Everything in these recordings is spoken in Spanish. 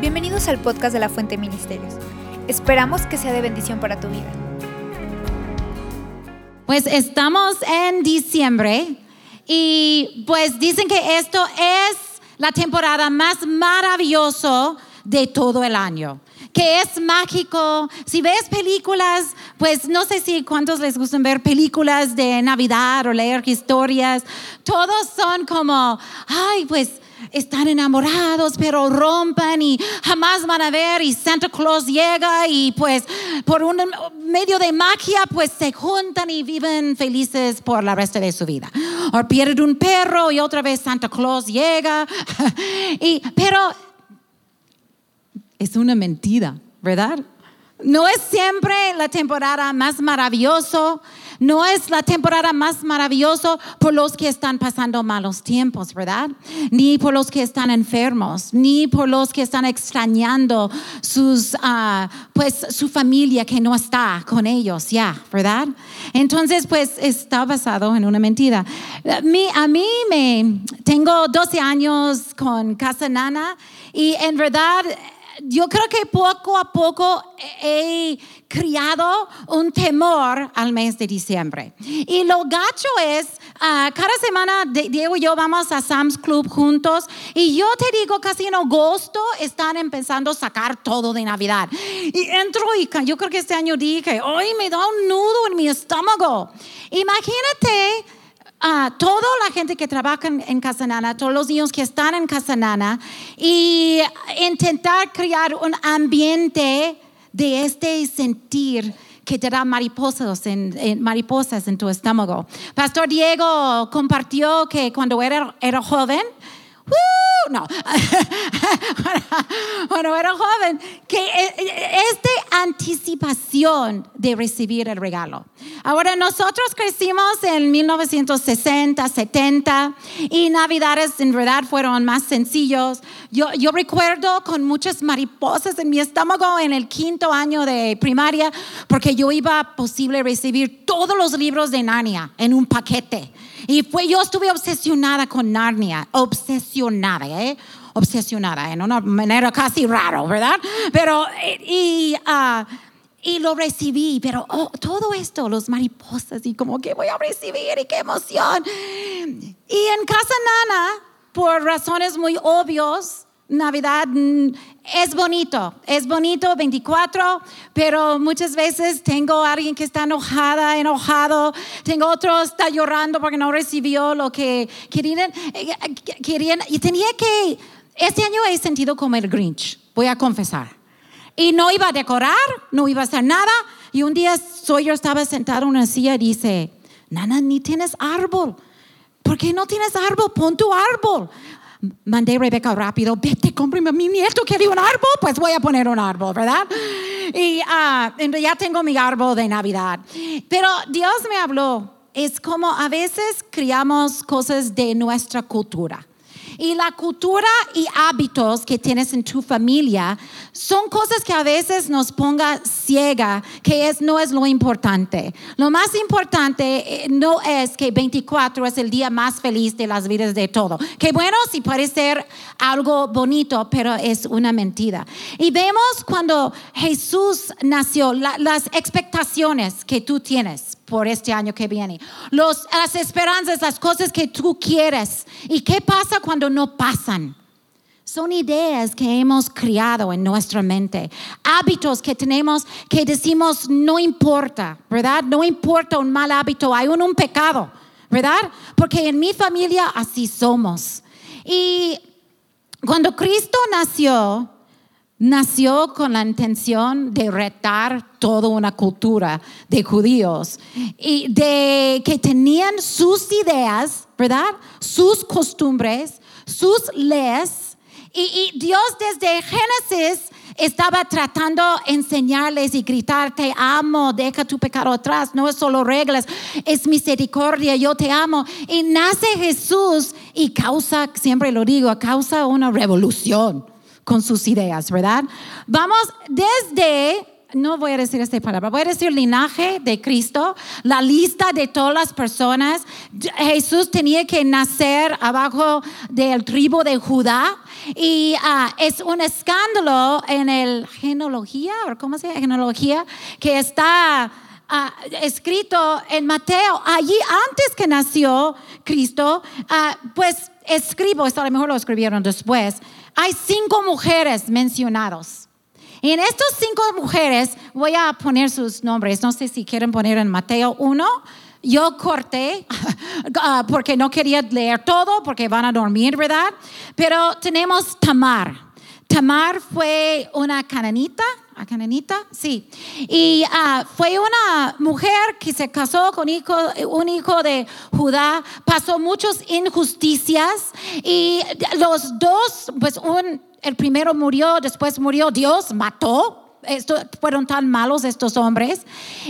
Bienvenidos al podcast de la Fuente Ministerios. Esperamos que sea de bendición para tu vida. Pues estamos en diciembre y pues dicen que esto es la temporada más maravillosa de todo el año que es mágico. Si ves películas, pues no sé si cuántos les gustan ver películas de Navidad o leer historias, todos son como, ay, pues están enamorados, pero rompen y jamás van a ver y Santa Claus llega y pues por un medio de magia pues se juntan y viven felices por la resto de su vida. O pierden un perro y otra vez Santa Claus llega. y, pero es una mentira, ¿verdad? No es siempre la temporada más maravillosa, no es la temporada más maravillosa por los que están pasando malos tiempos, ¿verdad? Ni por los que están enfermos, ni por los que están extrañando sus, ah, pues, su familia que no está con ellos ya, ¿verdad? Entonces, pues está basado en una mentira. a mí me, tengo 12 años con Casa Nana y en verdad yo creo que poco a poco he criado un temor al mes de diciembre. Y lo gacho es, ah, cada semana Diego y yo vamos a Sam's Club juntos y yo te digo, casi en agosto están empezando a sacar todo de Navidad. Y entro y yo creo que este año dije, hoy me da un nudo en mi estómago. Imagínate a toda la gente que trabaja en Casanana, todos los niños que están en Casanana y intentar crear un ambiente de este sentir que te da mariposas en, tu estómago. Pastor Diego compartió que cuando era joven, no, bueno, era joven, que e, e, es anticipación de recibir el regalo. Ahora, nosotros crecimos en 1960, 70 y Navidades en verdad fueron más sencillos. Yo, yo recuerdo con muchas mariposas en mi estómago en el quinto año de primaria porque yo iba posible recibir todos los libros de Narnia en un paquete. Y fue, yo estuve obsesionada con Narnia, obsesionada, ¿eh? Obsesionada, en una manera casi raro, ¿verdad? Pero, eh, y, y lo recibí, pero oh, todo esto, los mariposas, y como que voy a recibir, y qué emoción. Y en Casa Nana, por razones muy obvias, Navidad es bonito, es bonito 24, pero muchas veces tengo a alguien que está enojada, enojado, tengo otro está llorando porque no recibió lo que querían, eh, querían y tenía que, este año he sentido como el Grinch, voy a confesar. Y no iba a decorar, no iba a hacer nada. Y un día Sawyer estaba sentado en una silla y dice, Nana, ni tienes árbol. ¿Por qué no tienes árbol? Pon tu árbol mandé a Rebeca rápido, vete, cómprame, mi nieto quiere un árbol, pues voy a poner un árbol, ¿verdad? Y uh, ya tengo mi árbol de Navidad. Pero Dios me habló, es como a veces criamos cosas de nuestra cultura. Y la cultura y hábitos que tienes en tu familia son cosas que a veces nos ponga ciega, que es, no es lo importante. Lo más importante eh, no es que 24 es el día más feliz de las vidas de todo. Que bueno, sí puede ser algo bonito, pero es una mentira. Y vemos cuando Jesús nació, las expectaciones que tú tienes por este año que viene. Los, las esperanzas, las cosas que tú quieres. ¿Y qué pasa cuando no pasan? Son ideas que hemos criado en nuestra mente, hábitos que tenemos que decimos no importa, ¿verdad? No importa un mal hábito, hay un, un pecado, ¿verdad? Porque en mi familia así somos. Y cuando Cristo nació, nació con la intención de retar toda una cultura de judíos y de que tenían sus ideas, ¿verdad? Sus costumbres, sus leyes. Y, y Dios desde Génesis estaba tratando de enseñarles y gritar, te amo, deja tu pecado atrás, no es solo reglas, es misericordia, yo te amo. Y nace Jesús y causa, siempre lo digo, causa una revolución con sus ideas, ¿verdad? Vamos desde no voy a decir esta palabra, voy a decir linaje de Cristo, la lista de todas las personas. Jesús tenía que nacer abajo del tribu de Judá y ah, es un escándalo en el genealogía, o cómo se llama, genealogía, que está ah, escrito en Mateo, allí antes que nació Cristo, ah, pues escribo, esto a lo mejor lo escribieron después, hay cinco mujeres mencionadas. En estas cinco mujeres voy a poner sus nombres. No sé si quieren poner en Mateo 1. Yo corté ah, porque no quería leer todo porque van a dormir, ¿verdad? Pero tenemos Tamar. Tamar fue una cananita, ¿a cananita? Sí. Y ah, fue una mujer que se casó con un hijo de Judá, pasó muchas injusticias y los dos, pues un el primero murió, después murió, Dios mató. Esto, fueron tan malos estos hombres.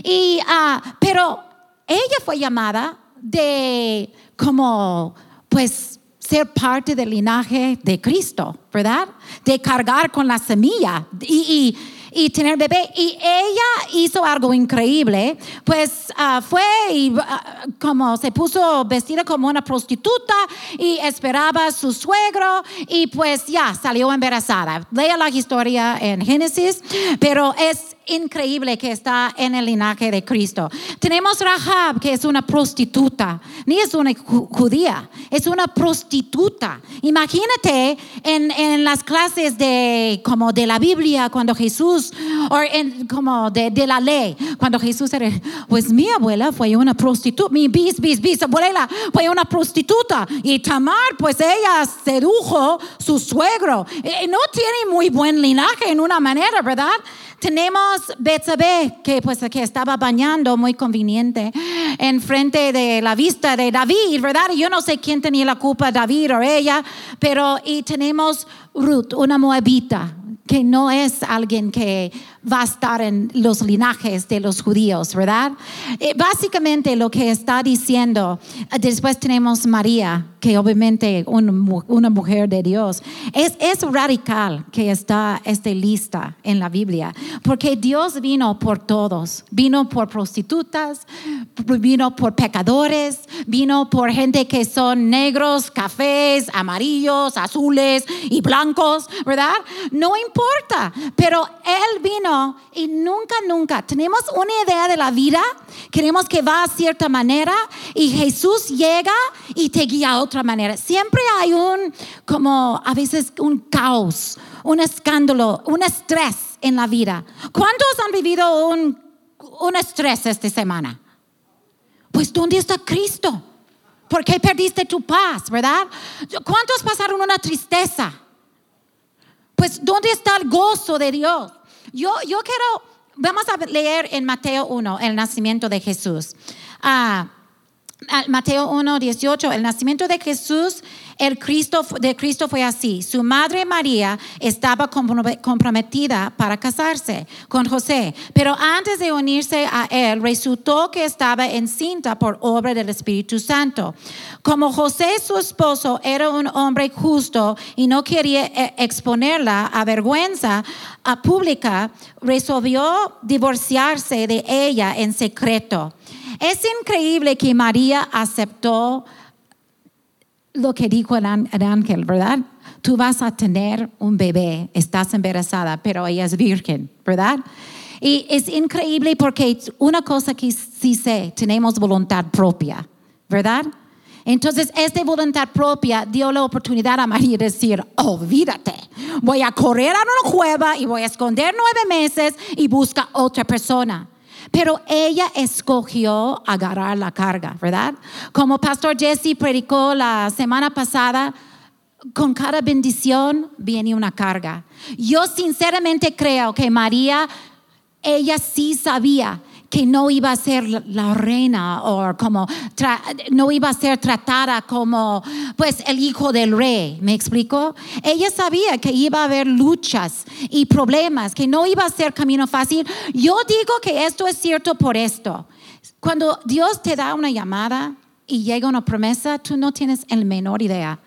Y, ah, pero ella fue llamada de como, pues, ser parte del linaje de Cristo, ¿verdad? De cargar con la semilla. y y tener bebé. Y ella hizo algo increíble, pues ah, fue y ah, como se puso vestida como una prostituta y esperaba a su suegro y pues ya salió embarazada. Lea la historia en Génesis, pero es increíble que está en el linaje de Cristo. Tenemos Rahab, que es una prostituta, ni es una judía, es una prostituta. Imagínate en, en las clases de como de la Biblia cuando Jesús, o como de, de, la ley, cuando Jesús era, pues mi abuela fue una prostituta, mi bis, bis, bis abuela fue una prostituta y Tamar, pues ella sedujo su suegro. Eh, no tiene muy buen linaje en una manera, ¿verdad? Tenemos Betsabé, que pues que estaba bañando muy conveniente en frente de la vista de David, ¿verdad? Yo no sé quién tenía la culpa, David o ella, pero y tenemos Ruth, una moabita, que no es alguien que va a estar en los linajes de los judíos, ¿verdad? Eh, básicamente lo que está diciendo, después tenemos María, que obviamente una, una mujer de Dios, es, radical que está esta lista en la Biblia, porque Dios vino por todos, vino por prostitutas, vino por pecadores, vino por gente que son negros, cafés, amarillos, azules y blancos, ¿verdad? No importa, pero Él vino y nunca, nunca tenemos una idea de la vida, queremos que va a cierta manera y Jesús llega y te guía a otra manera. Siempre hay un, como a veces un caos, un escándalo, un estrés en la vida. ¿Cuántos han vivido un, un estrés esta semana? Pues ¿dónde está Cristo? ¿Por qué perdiste tu paz, verdad? ¿Cuántos pasaron una tristeza? Pues ¿dónde está el gozo de Dios? Yo, yo quiero, vamos a leer en Mateo 1 el nacimiento de Jesús. Ah, Mateo 1, 18, el nacimiento de Jesús, el Cristo, de Cristo fue así. Su madre María estaba comprometida para casarse con José, pero antes de unirse a él, resultó que estaba encinta por obra del Espíritu Santo. Como José, su esposo, era un hombre justo y no quería eh, exponerla a vergüenza pública, resolvió divorciarse de ella en secreto. Es increíble que María aceptó lo que dijo el, ángel, ¿verdad? Tú vas a tener un bebé, estás embarazada, pero ella es virgen, ¿verdad? Y es increíble porque una cosa que sí sé, tenemos voluntad propia, ¿verdad? Entonces, esta voluntad propia dio la oportunidad a María de decir, olvídate, voy a correr a una cueva y voy a esconder nueve meses y busca otra persona. Pero ella escogió agarrar la carga, ¿verdad? Como Pastor Jesse predicó la semana pasada, con cada bendición viene una carga. Yo sinceramente creo que María, ella sí sabía que no iba a ser la reina o como no iba a ser tratada como pues el hijo del rey, ¿me explico? Ella sabía que iba a haber luchas y problemas, que no iba a ser camino fácil. Yo digo que esto es cierto por esto. Cuando Dios te da una llamada y llega una promesa, tú no tienes el menor idea.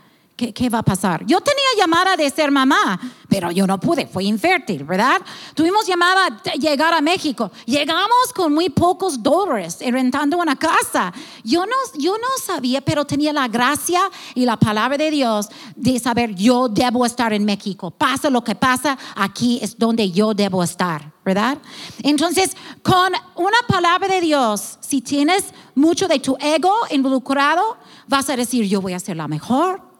¿Qué, ¿Qué, va a pasar? Yo tenía llamada de ser mamá, pero yo no pude, fue infértil, ¿verdad? Tuvimos llamada a llegar a México. Llegamos con muy pocos dólares rentando una casa. Yo no, yo no sabía, pero tenía la gracia y la palabra de Dios de saber yo debo estar en México. Pasa lo que pasa, aquí es donde yo debo estar. ¿verdad? Entonces, con una palabra de Dios, si tienes mucho de tu ego involucrado, vas a decir, yo voy a ser la mejor.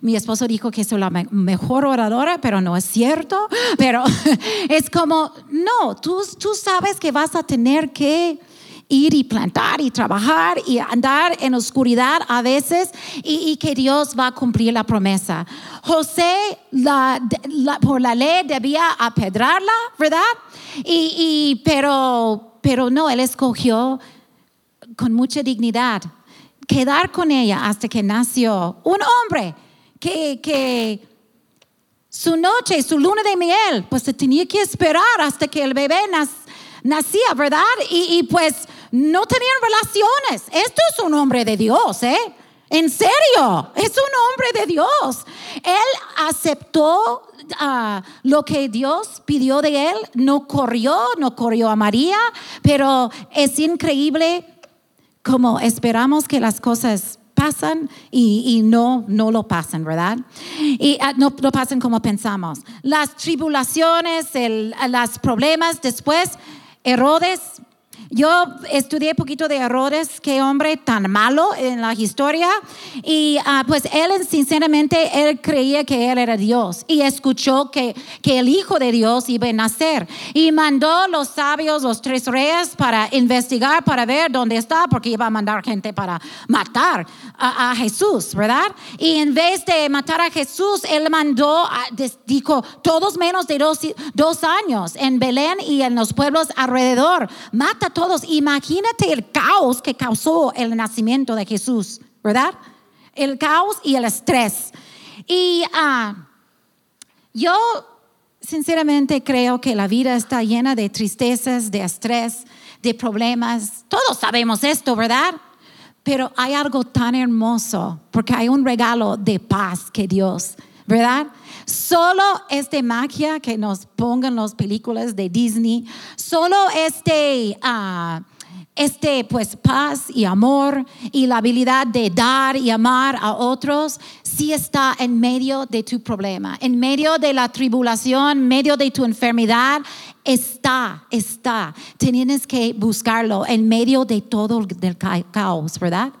Mi esposo dijo que soy la mejor oradora, pero no es cierto. Pero es como, no, tú, tú sabes que vas a tener que ir y plantar y trabajar y andar en oscuridad a veces y, que Dios va a cumplir la promesa. José por la ley debía apedrarla, ¿verdad? Y, pero, pero no, él escogió con mucha dignidad quedar con ella hasta que nació un hombre que, que su noche, su luna de miel, pues se tenía que esperar hasta que el bebé nacía, ¿verdad? Y, pues no tenían relaciones. Esto es un hombre de Dios, ¿eh? En serio, es un hombre de Dios. Él aceptó ah, lo que Dios pidió de él, no corrió, no corrió a María, pero es increíble como esperamos que las cosas pasan y, no, no lo pasan, ¿verdad? Y ah, no lo pasan como pensamos. Las tribulaciones, los problemas después, Herodes yo estudié poquito de errores, qué hombre tan malo en la historia. Y ah, pues él, sinceramente, él creía que él era Dios y escuchó que, que el Hijo de Dios iba a nacer. Y mandó los sabios, los tres reyes, para investigar, para ver dónde está, porque iba a mandar gente para matar a, Jesús, ¿verdad? Y en vez de matar a Jesús, él mandó, dijo, todos menos de dos, dos años en Belén y en los pueblos alrededor. Mata todos. Imagínate el caos que causó el nacimiento de Jesús, ¿verdad? El caos y el estrés. Y uh, yo sinceramente creo que la vida está llena de tristezas, de estrés, de problemas. Todos sabemos esto, ¿verdad? Pero hay algo tan hermoso porque hay un regalo de paz que Dios, ¿verdad? Solo es de magia que nos pongan las películas de Disney. Solo este, uh, este pues paz y amor y la habilidad de dar y amar a otros sí está en medio de tu problema, en medio de la tribulación, en medio de tu enfermedad, está, está. Tienes que buscarlo en medio de todo el caos, ¿verdad?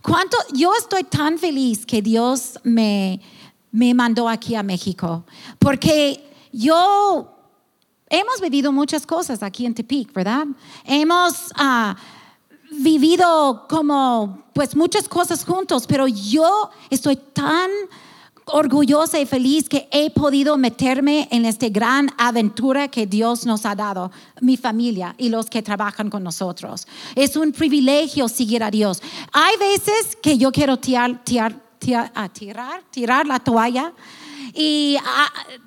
¿Cuánto? Yo estoy tan feliz que Dios me me mandó aquí a México. Porque yo hemos vivido muchas cosas aquí en Tepic, ¿verdad? Hemos uh, vivido como, pues muchas cosas juntos, pero yo estoy tan orgullosa y feliz que he podido meterme en esta gran aventura que Dios nos ha dado, mi familia y los que trabajan con nosotros. Es un privilegio seguir a Dios. Hay veces que yo quiero tirar, tirar a tirar, tirar la toalla. Y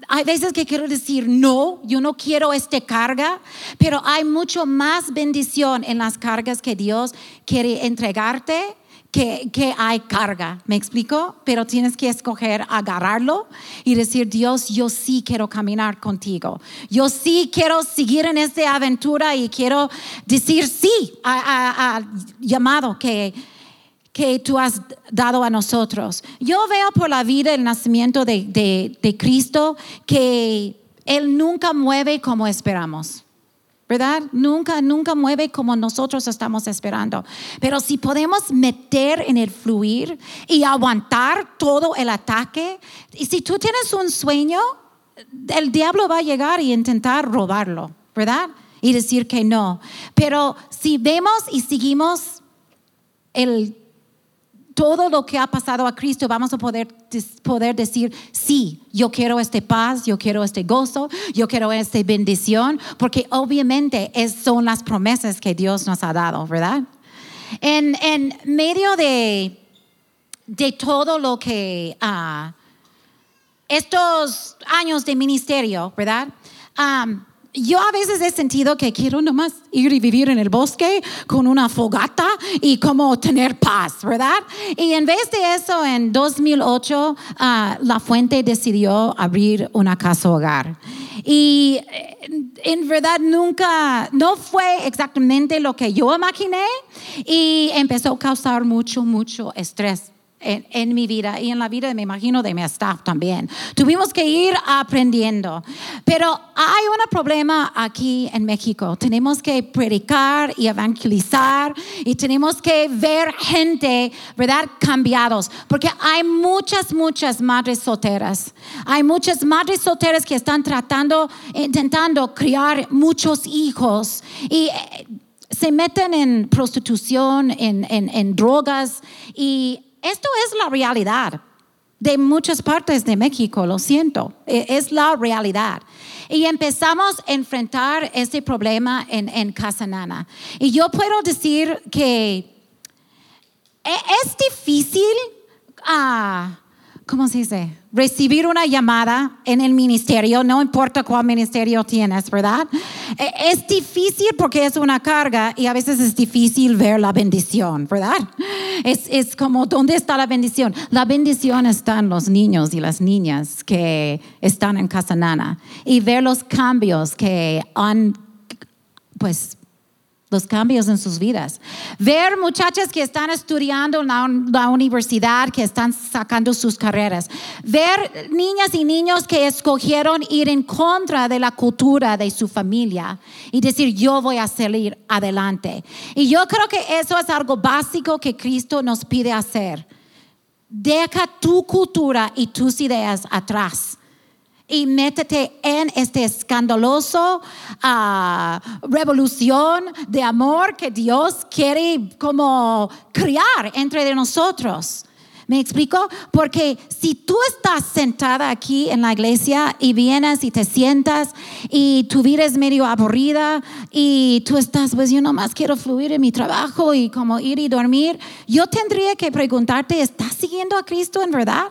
hay veces que quiero decir, no, yo no quiero esta carga, pero hay mucho más bendición en las cargas que Dios quiere entregarte que, que, hay carga, ¿me explico? Pero tienes que escoger agarrarlo y decir, Dios, yo sí quiero caminar contigo. Yo sí quiero seguir en esta aventura y quiero decir sí al llamado que, que tú has dado a nosotros. Yo veo por la vida el nacimiento de, de, Cristo que Él nunca mueve como esperamos. ¿verdad? Nunca, nunca mueve como nosotros estamos esperando. Pero si podemos meter en el fluir y aguantar todo el ataque, y si tú tienes un sueño, el diablo va a llegar y intentar robarlo, ¿verdad? Y decir que no. Pero si vemos y seguimos el todo lo que ha pasado a Cristo, vamos a poder, poder decir, sí, yo quiero este paz, yo quiero este gozo, yo quiero esta bendición, porque obviamente es, son las promesas que Dios nos ha dado, ¿verdad? En, en medio de, de todo lo que uh, estos años de ministerio, ¿verdad? Um, yo a veces he sentido que quiero nomás ir y vivir en el bosque con una fogata y como tener paz, ¿verdad? Y en vez de eso, en 2008, ah, La Fuente decidió abrir una casa hogar. Y eh, en verdad nunca, no fue exactamente lo que yo imaginé y empezó a causar mucho, mucho estrés en, en, mi vida y en la vida, me imagino, de mi staff también. Tuvimos que ir aprendiendo. Pero hay un problema aquí en México. Tenemos que predicar y evangelizar y tenemos que ver gente, ¿verdad?, cambiados. Porque hay muchas, muchas madres solteras. Hay muchas madres solteras que están tratando, intentando criar muchos hijos. Y eh, se meten en prostitución, en, en, en drogas y esto es la realidad de muchas partes de México, lo siento, e, es la realidad. Y empezamos a enfrentar este problema en, en Casanana. Y yo puedo decir que e, es difícil, uh, ¿cómo se dice? recibir una llamada en el ministerio, no importa cuál ministerio tienes, ¿verdad? E, es difícil porque es una carga y a veces es difícil ver la bendición, ¿verdad? Es, es como, ¿dónde está la bendición? La bendición está en los niños y las niñas que están en Casa Nana y ver los cambios que han, pues, los cambios en sus vidas. Ver muchachas que están estudiando en la, universidad, que están sacando sus carreras. Ver niñas y niños que escogieron ir en contra de la cultura de su familia y decir, yo voy a salir adelante. Y yo creo que eso es algo básico que Cristo nos pide hacer. Deja tu cultura y tus ideas atrás y métete en este escandaloso uh, revolución de amor que Dios quiere como crear entre nosotros. ¿Me explico? Porque si tú estás sentada aquí en la iglesia y vienes y te sientas y tu vida es medio aburrida y tú estás, pues yo nomás quiero fluir en mi trabajo y como ir y dormir, yo tendría que preguntarte, ¿estás siguiendo a Cristo en verdad?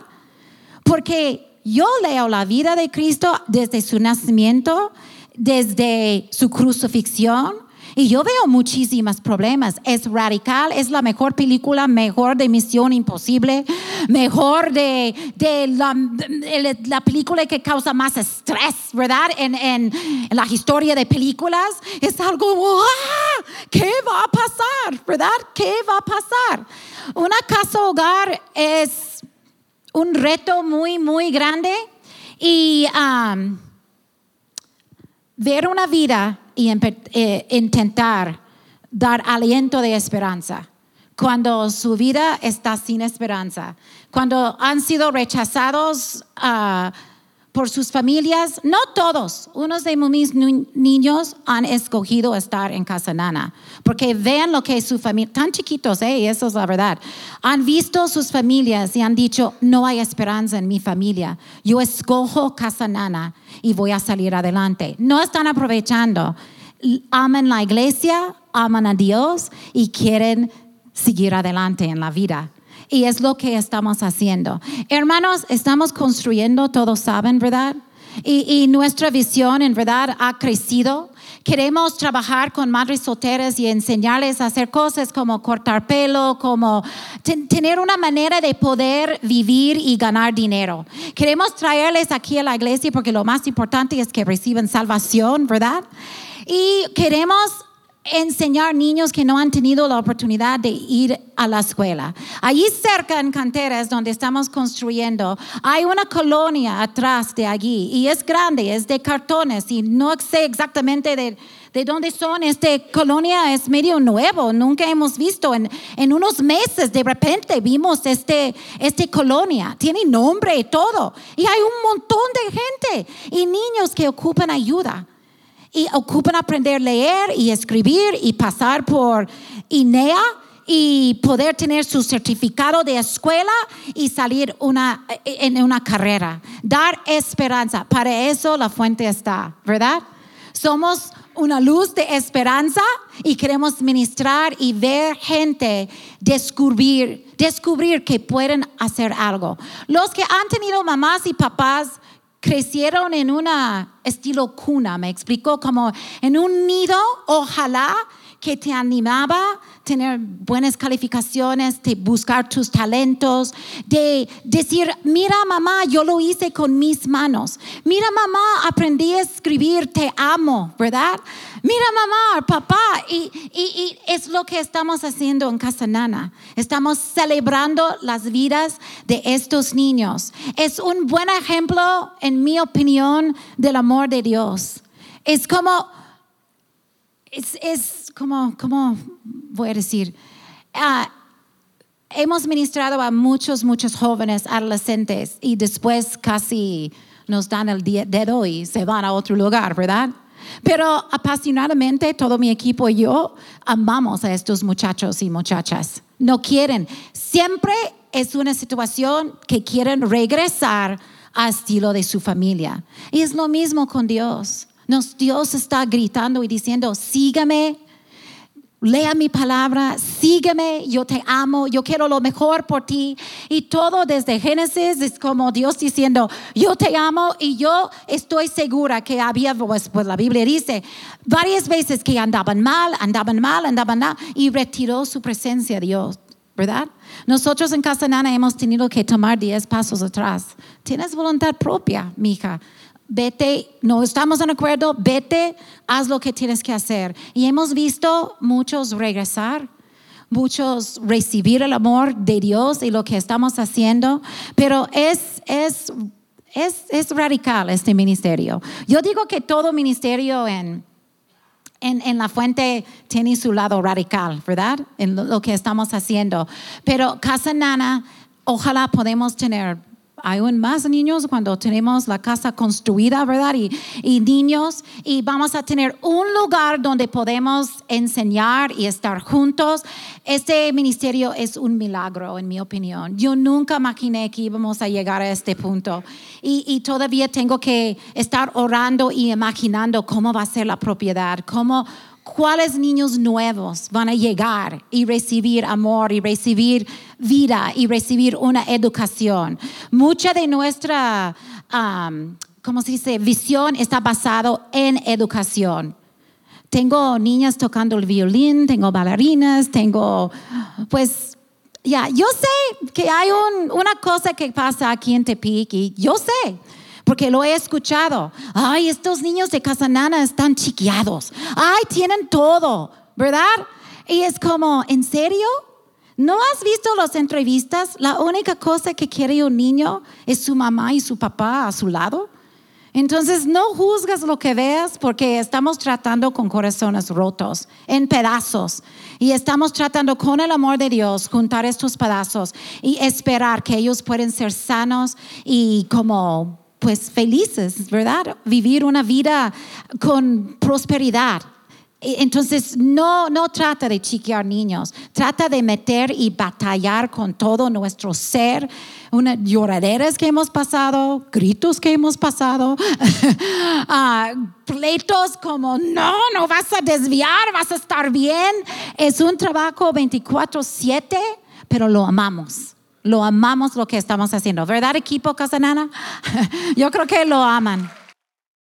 Porque yo leo la vida de Cristo desde su nacimiento, desde su crucifixión, y yo veo muchísimos problemas. Es radical, es la mejor película, mejor de Misión Imposible, mejor de, de, la, película que causa más estrés, ¿verdad? En, en, la historia de películas. Es algo, ¡ah! ¿qué va a pasar? ¿Verdad? ¿Qué va a pasar? Una casa hogar es un reto muy, muy grande y um, ver una vida y eh, intentar dar aliento de esperanza. Cuando su vida está sin esperanza, cuando han sido rechazados uh, por sus familias. No todos, unos de mis niños han escogido estar en Casa Nana, porque vean lo que su familia, tan chiquitos, ¿eh? eso es la verdad, han visto sus familias y han dicho, no hay esperanza en mi familia, yo escojo Casa Nana y voy a salir adelante. No están aprovechando, aman la iglesia, aman a Dios y quieren seguir adelante en la vida. Y es lo que estamos haciendo. Hermanos, estamos construyendo, todos saben, ¿verdad? Y, nuestra visión en verdad ha crecido. Queremos trabajar con madres solteras y enseñarles a hacer cosas como cortar pelo, como tener una manera de poder vivir y ganar dinero. Queremos traerles aquí a la iglesia porque lo más importante es que reciban salvación, ¿verdad? Y queremos enseñar niños que no han tenido la oportunidad de ir a la escuela. Allí cerca en Canteras, donde estamos construyendo, hay una colonia atrás de allí y es grande, es de cartones y no sé exactamente de, de dónde son. Esta colonia es medio nuevo, nunca hemos visto. En, en unos meses de repente vimos este, este colonia, tiene nombre y todo. Y hay un montón de gente y niños que ocupan ayuda y ocupan aprender a leer y escribir y pasar por INEA y poder tener su certificado de escuela y salir en una carrera. Dar esperanza. Para eso la fuente está, ¿verdad? Somos una luz de esperanza y queremos ministrar y ver gente descubrir, descubrir que pueden hacer algo. Los que han tenido mamás y papás crecieron en una estilo cuna, me explicó, como en un nido, ojalá que te animaba tener buenas calificaciones, de buscar tus talentos, de decir, mira mamá, yo lo hice con mis manos. Mira mamá, aprendí a escribir, te amo, ¿verdad? Mira mamá, papá, y, y, es lo que estamos haciendo en Casa Nana. Estamos celebrando las vidas de estos niños. Es un buen ejemplo, en mi opinión, del amor de Dios. Es como, es, es como, como voy a decir, ah, hemos ministrado a muchos, muchos jóvenes adolescentes y después casi nos dan el dedo y se van a otro lugar, ¿verdad? Pero apasionadamente todo mi equipo y yo amamos a estos muchachos y muchachas. No quieren. Siempre es una situación que quieren regresar al estilo de su familia. Y es lo mismo con Dios. Nos, Dios está gritando y diciendo, sígame Lea mi palabra, sígueme, yo te amo, yo quiero lo mejor por ti. Y todo desde Génesis es como Dios diciendo, yo te amo y yo estoy segura que había, pues, pues la Biblia dice, varias veces que andaban mal, andaban mal, andaban mal, y retiró su presencia Dios, ¿verdad? Nosotros en Casa Nana hemos tenido que tomar diez pasos atrás. Tienes voluntad propia, mija vete, no estamos en acuerdo, vete, haz lo que tienes que hacer. Y hemos visto muchos regresar, muchos recibir el amor de Dios y lo que estamos haciendo, pero es, es, es, es radical este ministerio. Yo digo que todo ministerio en, en, en, la fuente tiene su lado radical, ¿verdad? En lo, que estamos haciendo. Pero Casa Nana, ojalá podemos tener aún más niños cuando tenemos la casa construida, ¿verdad? Y, y, niños, y vamos a tener un lugar donde podemos enseñar y estar juntos. Este ministerio es un milagro, en mi opinión. Yo nunca imaginé que íbamos a llegar a este punto. Y, y todavía tengo que estar orando y imaginando cómo va a ser la propiedad, cómo cuáles niños nuevos van a llegar y recibir amor y recibir vida y recibir una educación. Mucha de nuestra, ¿cómo se dice?, visión está basado en educación. Tengo niñas tocando el violín, tengo bailarinas, tengo, pues, ya, yo sé que hay una cosa que pasa aquí en Tepic y yo sé porque lo he escuchado. Ay, estos niños de Casanana están chiquiados. Ay, tienen todo, ¿verdad? Y es como, ¿en serio? ¿No has visto las entrevistas? La única cosa que quiere un niño es su mamá y su papá a su lado. Entonces no juzgas lo que veas porque estamos tratando con corazones rotos, en pedazos. Y estamos tratando con el amor de Dios juntar estos pedazos y esperar que ellos pueden ser sanos y como pues felices, ¿verdad? Vivir una vida con prosperidad. E, entonces, no, no trata de chiquear niños, trata de meter y batallar con todo nuestro ser, lloraderas que hemos pasado, gritos que hemos pasado, uh, pleitos como, no, no vas a desviar, vas a estar bien. Es un trabajo 24/7, pero lo amamos. Lo amamos lo que estamos haciendo. ¿Verdad, equipo Casanana? Yo creo que lo aman.